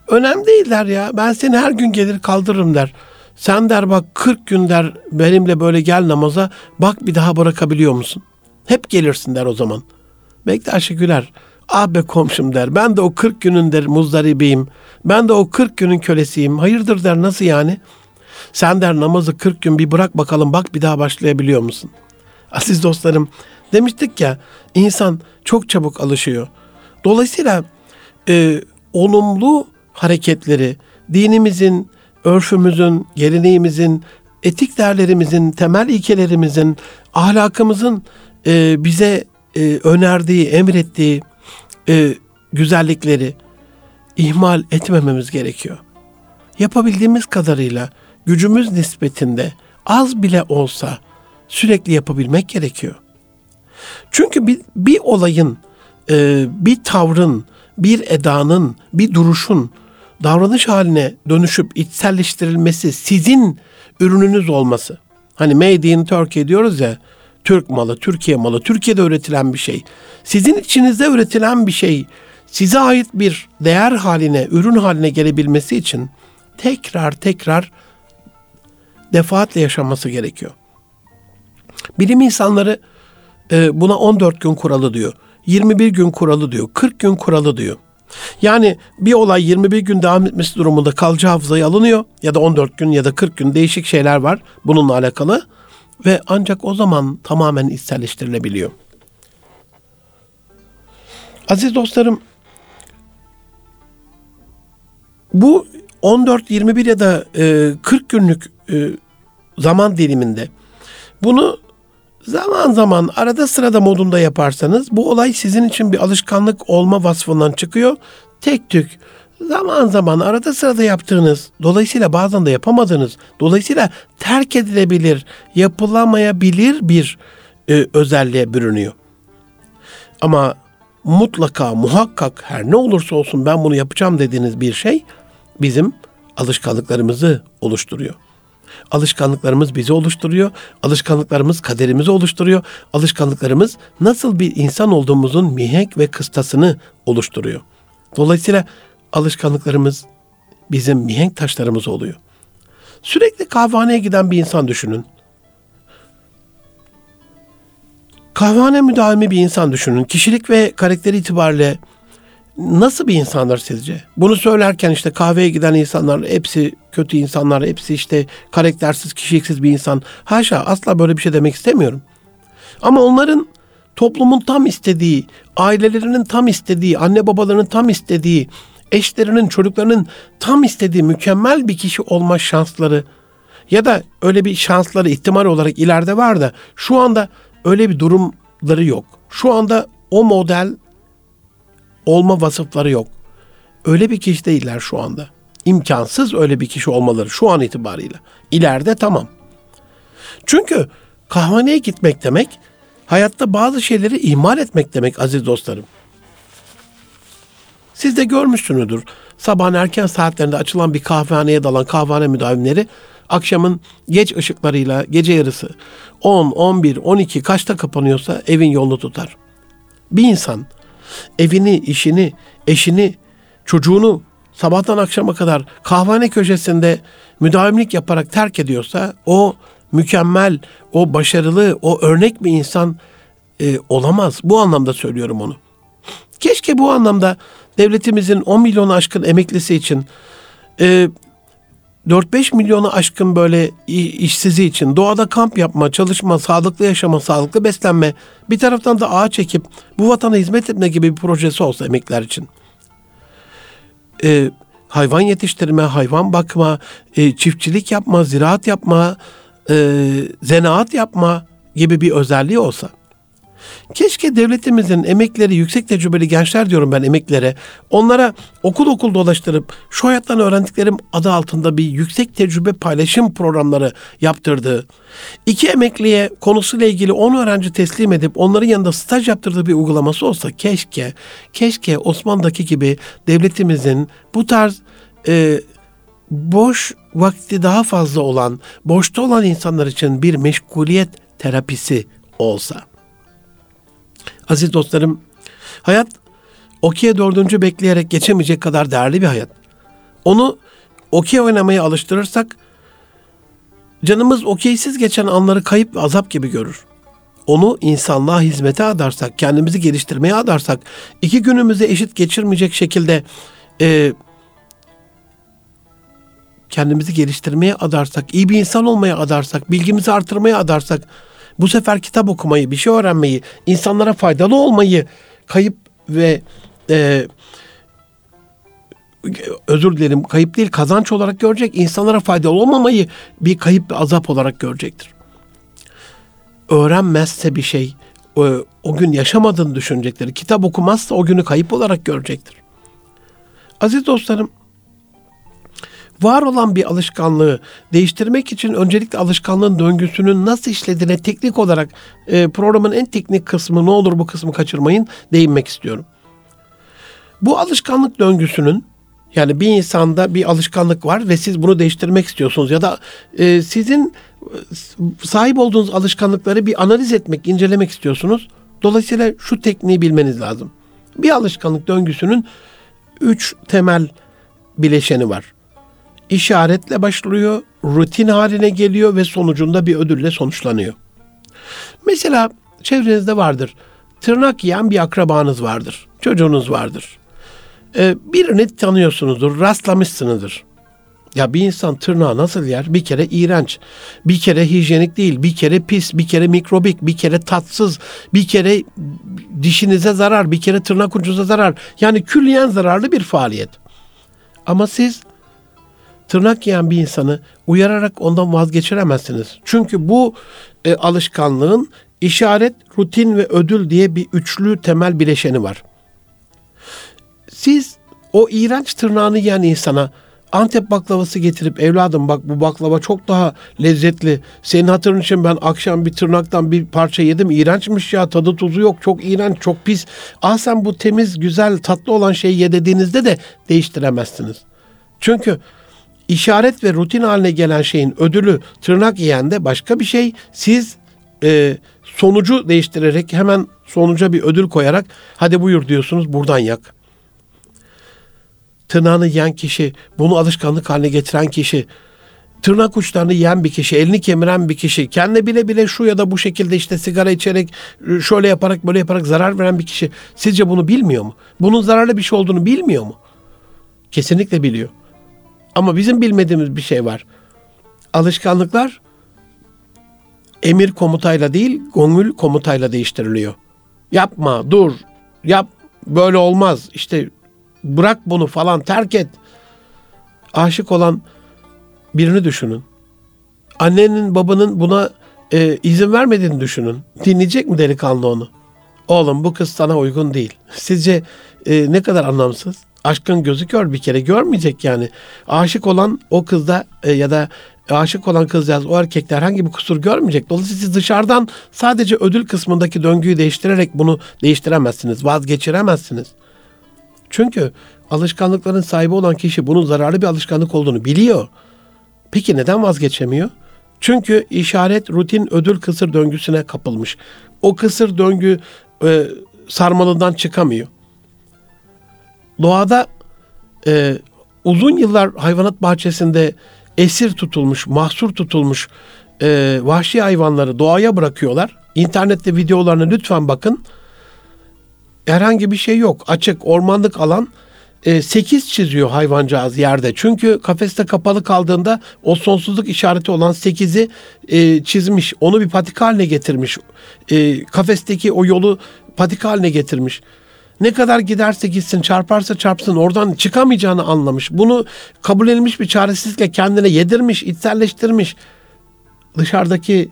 S1: Önemli değil der ya ben seni her gün gelir kaldırırım der. Sen der bak 40 gün der benimle böyle gel namaza bak bir daha bırakabiliyor musun? Hep gelirsin der o zaman. Bektaş'ı güler. Ah be komşum der. Ben de o 40 günün der muzdaribiyim. Ben de o 40 günün kölesiyim. Hayırdır der nasıl yani? Sen der namazı 40 gün bir bırak bakalım bak bir daha başlayabiliyor musun? Aziz dostlarım demiştik ya insan çok çabuk alışıyor. Dolayısıyla e, olumlu hareketleri dinimizin, örfümüzün, geleneğimizin, etik değerlerimizin, temel ilkelerimizin, ahlakımızın e, bize e, önerdiği, emrettiği e, güzellikleri ihmal etmememiz gerekiyor. Yapabildiğimiz kadarıyla gücümüz nispetinde az bile olsa sürekli yapabilmek gerekiyor. Çünkü bir, bir olayın, e, bir tavrın, bir edanın, bir duruşun davranış haline dönüşüp içselleştirilmesi sizin ürününüz olması. Hani made in Turkey diyoruz ya, Türk malı, Türkiye malı, Türkiye'de üretilen bir şey. Sizin içinizde üretilen bir şey size ait bir değer haline, ürün haline gelebilmesi için tekrar tekrar defaatle yaşanması gerekiyor. Bilim insanları e, buna 14 gün kuralı diyor. 21 gün kuralı diyor. 40 gün kuralı diyor. Yani bir olay 21 gün devam etmesi durumunda kalıcı hafızaya alınıyor ya da 14 gün ya da 40 gün değişik şeyler var bununla alakalı ve ancak o zaman tamamen içselleştirilebiliyor. Aziz dostlarım bu 14, 21 ya da e, 40 günlük e, zaman diliminde bunu zaman zaman arada sırada modunda yaparsanız bu olay sizin için bir alışkanlık olma vasfından çıkıyor. Tek tük zaman zaman arada sırada yaptığınız, dolayısıyla bazen de yapamadığınız, dolayısıyla terk edilebilir, yapılamayabilir bir e, özelliğe bürünüyor. Ama mutlaka, muhakkak her ne olursa olsun ben bunu yapacağım dediğiniz bir şey bizim alışkanlıklarımızı oluşturuyor. Alışkanlıklarımız bizi oluşturuyor. Alışkanlıklarımız kaderimizi oluşturuyor. Alışkanlıklarımız nasıl bir insan olduğumuzun mihenk ve kıstasını oluşturuyor. Dolayısıyla alışkanlıklarımız bizim mihenk taşlarımız oluyor. Sürekli kahvehaneye giden bir insan düşünün. Kahvehane müdavimi bir insan düşünün. Kişilik ve karakteri itibariyle nasıl bir insanlar sizce? Bunu söylerken işte kahveye giden insanlar hepsi kötü insanlar, hepsi işte karaktersiz, kişiliksiz bir insan. Haşa asla böyle bir şey demek istemiyorum. Ama onların toplumun tam istediği, ailelerinin tam istediği, anne babalarının tam istediği, eşlerinin, çocuklarının tam istediği mükemmel bir kişi olma şansları ya da öyle bir şansları ihtimal olarak ileride var da şu anda öyle bir durumları yok. Şu anda o model olma vasıfları yok. Öyle bir kişi değiller şu anda. İmkansız öyle bir kişi olmaları şu an itibarıyla. İleride tamam. Çünkü kahvaneye gitmek demek hayatta bazı şeyleri ihmal etmek demek aziz dostlarım. Siz de görmüşsünüzdür. Sabahın erken saatlerinde açılan bir kahvehaneye dalan kahvehane müdavimleri akşamın geç ışıklarıyla gece yarısı 10, 11, 12 kaçta kapanıyorsa evin yolunu tutar. Bir insan evini, işini, eşini, çocuğunu sabahtan akşama kadar kahvehane köşesinde müdavimlik yaparak terk ediyorsa o mükemmel, o başarılı, o örnek bir insan e, olamaz. Bu anlamda söylüyorum onu. Keşke bu anlamda devletimizin 10 milyon aşkın emeklisi için e, 4-5 milyonu aşkın böyle işsizi için doğada kamp yapma, çalışma, sağlıklı yaşama, sağlıklı beslenme, bir taraftan da ağaç çekip bu vatana hizmet etme gibi bir projesi olsa emekler için. Ee, hayvan yetiştirme, hayvan bakma, e, çiftçilik yapma, ziraat yapma, e, zanaat yapma gibi bir özelliği olsa. Keşke devletimizin emekleri, yüksek tecrübeli gençler diyorum ben emeklere, onlara okul okul dolaştırıp şu hayattan öğrendiklerim adı altında bir yüksek tecrübe paylaşım programları yaptırdığı, iki emekliye konusuyla ilgili 10 öğrenci teslim edip onların yanında staj yaptırdığı bir uygulaması olsa keşke, keşke Osmanlı'daki gibi devletimizin bu tarz e, boş vakti daha fazla olan, boşta olan insanlar için bir meşguliyet terapisi olsa. Aziz dostlarım, hayat okey dördüncü bekleyerek geçemeyecek kadar değerli bir hayat. Onu okey oynamaya alıştırırsak, canımız okeysiz geçen anları kayıp ve azap gibi görür. Onu insanlığa hizmete adarsak, kendimizi geliştirmeye adarsak, iki günümüzü eşit geçirmeyecek şekilde e, kendimizi geliştirmeye adarsak, iyi bir insan olmaya adarsak, bilgimizi artırmaya adarsak, bu sefer kitap okumayı, bir şey öğrenmeyi, insanlara faydalı olmayı kayıp ve e, özür dilerim kayıp değil kazanç olarak görecek. insanlara faydalı olmamayı bir kayıp ve azap olarak görecektir. Öğrenmezse bir şey o, o gün yaşamadığını düşünecektir. Kitap okumazsa o günü kayıp olarak görecektir. Aziz dostlarım var olan bir alışkanlığı değiştirmek için öncelikle alışkanlığın döngüsünün nasıl işlediğine teknik olarak e, programın en teknik kısmı ne olur bu kısmı kaçırmayın değinmek istiyorum. Bu alışkanlık döngüsünün yani bir insanda bir alışkanlık var ve siz bunu değiştirmek istiyorsunuz ya da e, sizin sahip olduğunuz alışkanlıkları bir analiz etmek, incelemek istiyorsunuz. Dolayısıyla şu tekniği bilmeniz lazım. Bir alışkanlık döngüsünün üç temel bileşeni var işaretle başlıyor, rutin haline geliyor ve sonucunda bir ödülle sonuçlanıyor. Mesela çevrenizde vardır. Tırnak yiyen bir akrabanız vardır. Çocuğunuz vardır. Ee, birini tanıyorsunuzdur, rastlamışsınızdır. Ya bir insan tırnağı nasıl yer? Bir kere iğrenç, bir kere hijyenik değil, bir kere pis, bir kere mikrobik, bir kere tatsız, bir kere dişinize zarar, bir kere tırnak ucunuza zarar. Yani külliyen zararlı bir faaliyet. Ama siz tırnak yiyen bir insanı uyararak ondan vazgeçiremezsiniz. Çünkü bu e, alışkanlığın işaret, rutin ve ödül diye bir üçlü temel bileşeni var. Siz o iğrenç tırnağını yiyen insana Antep baklavası getirip evladım bak bu baklava çok daha lezzetli. Senin hatırın için ben akşam bir tırnaktan bir parça yedim. İğrençmiş ya tadı tuzu yok. Çok iğrenç, çok pis. Ah sen bu temiz, güzel, tatlı olan şeyi ye dediğinizde de değiştiremezsiniz. Çünkü işaret ve rutin haline gelen şeyin ödülü tırnak yiyen de başka bir şey. Siz e, sonucu değiştirerek hemen sonuca bir ödül koyarak hadi buyur diyorsunuz buradan yak. Tırnağını yiyen kişi, bunu alışkanlık haline getiren kişi, tırnak uçlarını yiyen bir kişi, elini kemiren bir kişi, kendi bile bile şu ya da bu şekilde işte sigara içerek, şöyle yaparak böyle yaparak zarar veren bir kişi sizce bunu bilmiyor mu? Bunun zararlı bir şey olduğunu bilmiyor mu? Kesinlikle biliyor. Ama bizim bilmediğimiz bir şey var. Alışkanlıklar emir komutayla değil, gongül komutayla değiştiriliyor. Yapma, dur, yap, böyle olmaz. İşte bırak bunu falan, terk et. Aşık olan birini düşünün. Annenin, babanın buna e, izin vermediğini düşünün. Dinleyecek mi delikanlı onu? Oğlum bu kız sana uygun değil. Sizce e, ne kadar anlamsız? Aşkın gözü kör bir kere görmeyecek yani. Aşık olan o kızda e, ya da aşık olan kızcağız o erkekler herhangi bir kusur görmeyecek. Dolayısıyla siz dışarıdan sadece ödül kısmındaki döngüyü değiştirerek bunu değiştiremezsiniz, vazgeçiremezsiniz. Çünkü alışkanlıkların sahibi olan kişi bunun zararlı bir alışkanlık olduğunu biliyor. Peki neden vazgeçemiyor? Çünkü işaret, rutin, ödül kısır döngüsüne kapılmış. O kısır döngü e, sarmalından çıkamıyor doğada e, uzun yıllar hayvanat bahçesinde esir tutulmuş, mahsur tutulmuş e, vahşi hayvanları doğaya bırakıyorlar. İnternette videolarına lütfen bakın. Herhangi bir şey yok. Açık ormanlık alan e, 8 çiziyor hayvancağız yerde. Çünkü kafeste kapalı kaldığında o sonsuzluk işareti olan 8'i e, çizmiş. Onu bir patika haline getirmiş. E, kafesteki o yolu patika haline getirmiş ne kadar giderse gitsin, çarparsa çarpsın oradan çıkamayacağını anlamış. Bunu kabul edilmiş bir çaresizlikle kendine yedirmiş, içselleştirmiş. Dışarıdaki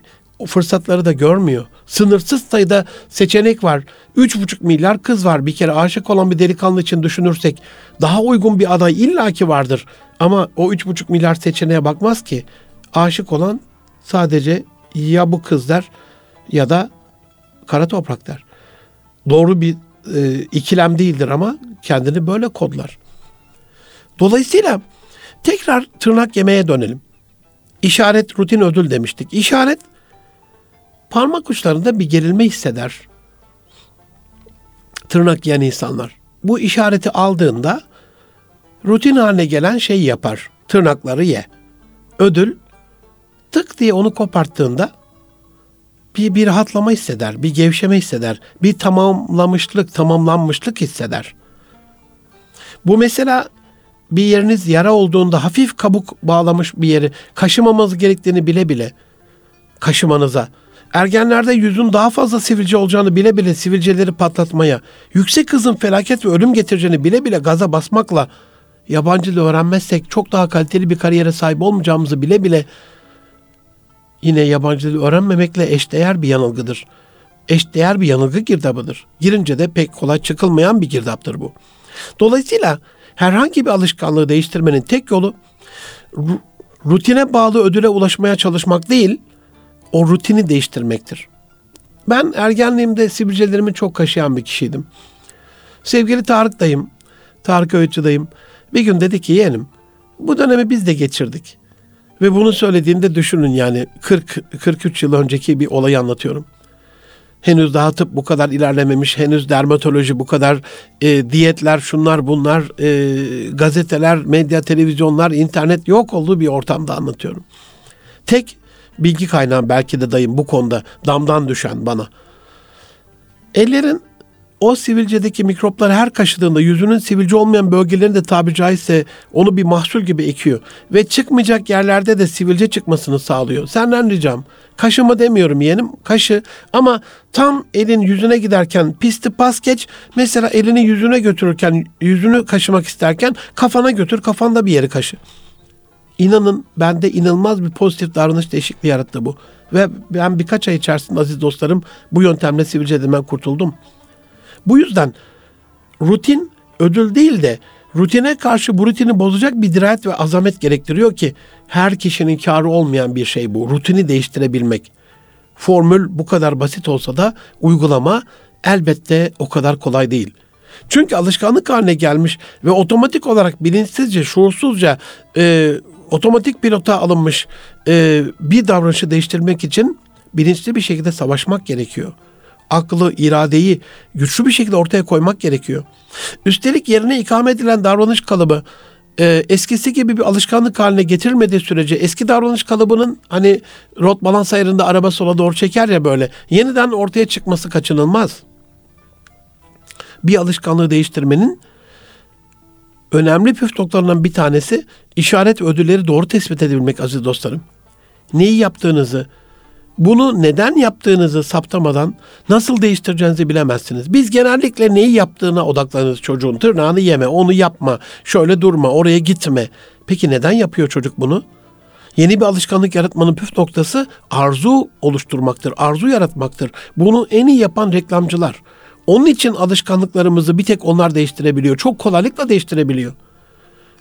S1: fırsatları da görmüyor. Sınırsız sayıda seçenek var. 3,5 milyar kız var. Bir kere aşık olan bir delikanlı için düşünürsek daha uygun bir aday illaki vardır. Ama o 3,5 milyar seçeneğe bakmaz ki. Aşık olan sadece ya bu kızlar ya da kara topraklar. Doğru bir e, ikilem değildir ama kendini böyle kodlar. Dolayısıyla tekrar tırnak yemeye dönelim. İşaret rutin ödül demiştik. İşaret parmak uçlarında bir gerilme hisseder. Tırnak yiyen insanlar. Bu işareti aldığında rutin haline gelen şey yapar. Tırnakları ye. Ödül tık diye onu koparttığında bir, bir rahatlama hisseder, bir gevşeme hisseder, bir tamamlamışlık, tamamlanmışlık hisseder. Bu mesela bir yeriniz yara olduğunda hafif kabuk bağlamış bir yeri kaşımamanız gerektiğini bile bile kaşımanıza, ergenlerde yüzün daha fazla sivilce olacağını bile bile sivilceleri patlatmaya, yüksek hızın felaket ve ölüm getireceğini bile bile gaza basmakla yabancı dil öğrenmezsek çok daha kaliteli bir kariyere sahip olmayacağımızı bile bile yine yabancı dil öğrenmemekle eşdeğer bir yanılgıdır. Eşdeğer bir yanılgı girdabıdır. Girince de pek kolay çıkılmayan bir girdaptır bu. Dolayısıyla herhangi bir alışkanlığı değiştirmenin tek yolu rutine bağlı ödüle ulaşmaya çalışmak değil, o rutini değiştirmektir. Ben ergenliğimde sivilcelerimi çok kaşıyan bir kişiydim. Sevgili Tarık dayım, Tarık Öğütçü dayım bir gün dedi ki yeğenim bu dönemi biz de geçirdik. Ve bunu söylediğinde düşünün yani 40 43 yıl önceki bir olayı anlatıyorum. Henüz daha tıp bu kadar ilerlememiş, henüz dermatoloji bu kadar e, diyetler, şunlar bunlar, e, gazeteler, medya, televizyonlar, internet yok olduğu bir ortamda anlatıyorum. Tek bilgi kaynağım belki de dayım bu konuda damdan düşen bana. Ellerin o sivilcedeki mikropları her kaşıdığında yüzünün sivilce olmayan bölgelerinde tabi caizse onu bir mahsul gibi ekiyor. Ve çıkmayacak yerlerde de sivilce çıkmasını sağlıyor. Senden ricam kaşıma demiyorum yeğenim kaşı ama tam elin yüzüne giderken pisti pas geç mesela elini yüzüne götürürken yüzünü kaşımak isterken kafana götür kafanda bir yeri kaşı. İnanın bende inanılmaz bir pozitif davranış değişikliği yarattı bu. Ve ben birkaç ay içerisinde aziz dostlarım bu yöntemle sivilceden kurtuldum. Bu yüzden rutin ödül değil de rutine karşı bu rutini bozacak bir dirayet ve azamet gerektiriyor ki her kişinin karı olmayan bir şey bu. Rutini değiştirebilmek. Formül bu kadar basit olsa da uygulama elbette o kadar kolay değil. Çünkü alışkanlık haline gelmiş ve otomatik olarak bilinçsizce, şuursuzca e, otomatik pilota alınmış e, bir davranışı değiştirmek için bilinçli bir şekilde savaşmak gerekiyor aklı, iradeyi güçlü bir şekilde ortaya koymak gerekiyor. Üstelik yerine ikame edilen davranış kalıbı e, eskisi gibi bir alışkanlık haline getirilmediği sürece eski davranış kalıbının hani rot balans ayarında araba sola doğru çeker ya böyle yeniden ortaya çıkması kaçınılmaz. Bir alışkanlığı değiştirmenin önemli püf noktalarından bir tanesi işaret ödülleri doğru tespit edebilmek aziz dostlarım. Neyi yaptığınızı, bunu neden yaptığınızı saptamadan nasıl değiştireceğinizi bilemezsiniz. Biz genellikle neyi yaptığına odaklanırız çocuğun. Tırnağını yeme, onu yapma, şöyle durma, oraya gitme. Peki neden yapıyor çocuk bunu? Yeni bir alışkanlık yaratmanın püf noktası arzu oluşturmaktır, arzu yaratmaktır. Bunu en iyi yapan reklamcılar. Onun için alışkanlıklarımızı bir tek onlar değiştirebiliyor. Çok kolaylıkla değiştirebiliyor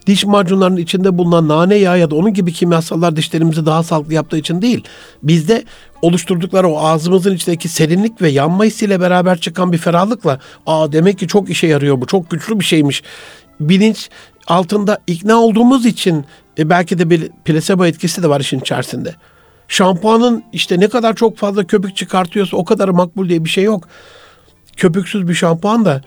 S1: diş macunlarının içinde bulunan nane yağı ya da onun gibi kimyasallar dişlerimizi daha sağlıklı yaptığı için değil. Bizde oluşturdukları o ağzımızın içindeki serinlik ve yanma hissiyle beraber çıkan bir ferahlıkla aa demek ki çok işe yarıyor bu çok güçlü bir şeymiş. Bilinç altında ikna olduğumuz için e, belki de bir plasebo etkisi de var işin içerisinde. Şampuanın işte ne kadar çok fazla köpük çıkartıyorsa o kadar makbul diye bir şey yok. Köpüksüz bir şampuan da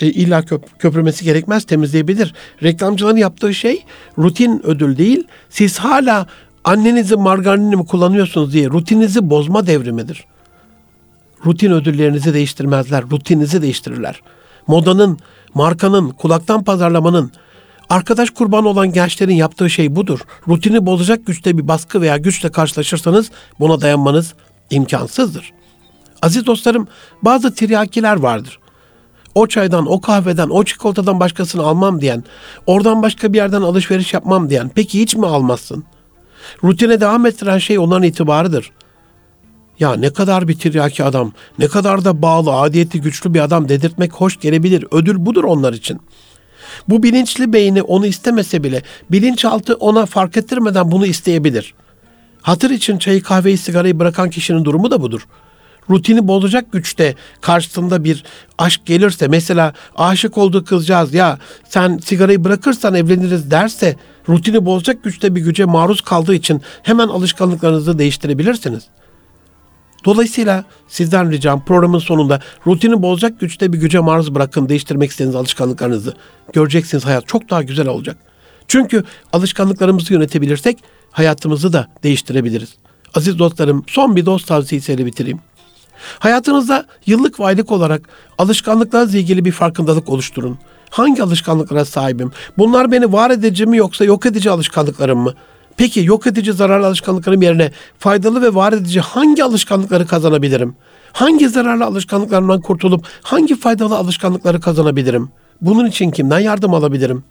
S1: e, illa köp köpürmesi gerekmez temizleyebilir. Reklamcıların yaptığı şey rutin ödül değil. Siz hala annenizin margarinini mi kullanıyorsunuz diye rutininizi bozma devrimidir. Rutin ödüllerinizi değiştirmezler, rutininizi değiştirirler. Modanın, markanın, kulaktan pazarlamanın, arkadaş kurban olan gençlerin yaptığı şey budur. Rutini bozacak güçte bir baskı veya güçle karşılaşırsanız buna dayanmanız imkansızdır. Aziz dostlarım bazı tiryakiler vardır o çaydan, o kahveden, o çikolatadan başkasını almam diyen, oradan başka bir yerden alışveriş yapmam diyen, peki hiç mi almazsın? Rutine devam ettiren şey onların itibarıdır. Ya ne kadar bir tiryaki adam, ne kadar da bağlı, adiyeti güçlü bir adam dedirtmek hoş gelebilir. Ödül budur onlar için. Bu bilinçli beyni onu istemese bile bilinçaltı ona fark ettirmeden bunu isteyebilir. Hatır için çayı kahveyi sigarayı bırakan kişinin durumu da budur. Rutini bozacak güçte karşısında bir aşk gelirse mesela aşık olduğu kızcağız ya sen sigarayı bırakırsan evleniriz derse rutini bozacak güçte bir güce maruz kaldığı için hemen alışkanlıklarınızı değiştirebilirsiniz. Dolayısıyla sizden ricam programın sonunda rutini bozacak güçte bir güce maruz bırakın değiştirmek istediğiniz alışkanlıklarınızı. Göreceksiniz hayat çok daha güzel olacak. Çünkü alışkanlıklarımızı yönetebilirsek hayatımızı da değiştirebiliriz. Aziz dostlarım son bir dost tavsiyesiyle bitireyim. Hayatınızda yıllık ve aylık olarak alışkanlıklarınızla ilgili bir farkındalık oluşturun. Hangi alışkanlıklara sahibim? Bunlar beni var edici mi yoksa yok edici alışkanlıklarım mı? Peki yok edici zararlı alışkanlıklarım yerine faydalı ve var edici hangi alışkanlıkları kazanabilirim? Hangi zararlı alışkanlıklarımdan kurtulup hangi faydalı alışkanlıkları kazanabilirim? Bunun için kimden yardım alabilirim?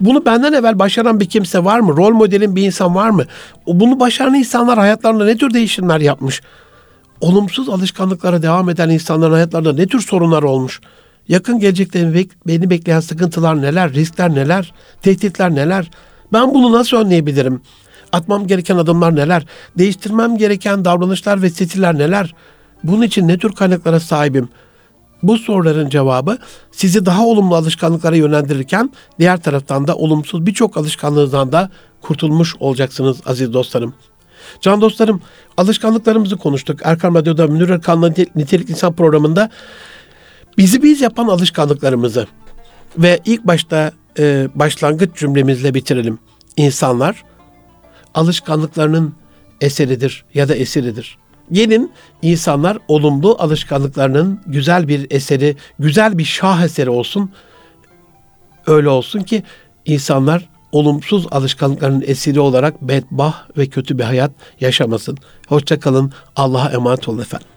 S1: Bunu benden evvel başaran bir kimse var mı? Rol modelin bir insan var mı? Bunu başaran insanlar hayatlarında ne tür değişimler yapmış? Olumsuz alışkanlıklara devam eden insanların hayatlarında ne tür sorunlar olmuş? Yakın gelecekte beni bekleyen sıkıntılar neler, riskler neler, tehditler neler? Ben bunu nasıl önleyebilirim? Atmam gereken adımlar neler? Değiştirmem gereken davranışlar ve stiller neler? Bunun için ne tür kaynaklara sahibim? Bu soruların cevabı sizi daha olumlu alışkanlıklara yönlendirirken diğer taraftan da olumsuz birçok alışkanlığınızdan da kurtulmuş olacaksınız aziz dostlarım. Can dostlarım alışkanlıklarımızı konuştuk. Erkan Radyo'da Münir Erkan'la Nitelik İnsan programında bizi biz yapan alışkanlıklarımızı ve ilk başta e, başlangıç cümlemizle bitirelim. İnsanlar alışkanlıklarının eseridir ya da esiridir. Gelin insanlar olumlu alışkanlıklarının güzel bir eseri, güzel bir şah eseri olsun. Öyle olsun ki insanlar olumsuz alışkanlıkların esiri olarak bedbah ve kötü bir hayat yaşamasın. Hoşçakalın. Allah'a emanet olun efendim.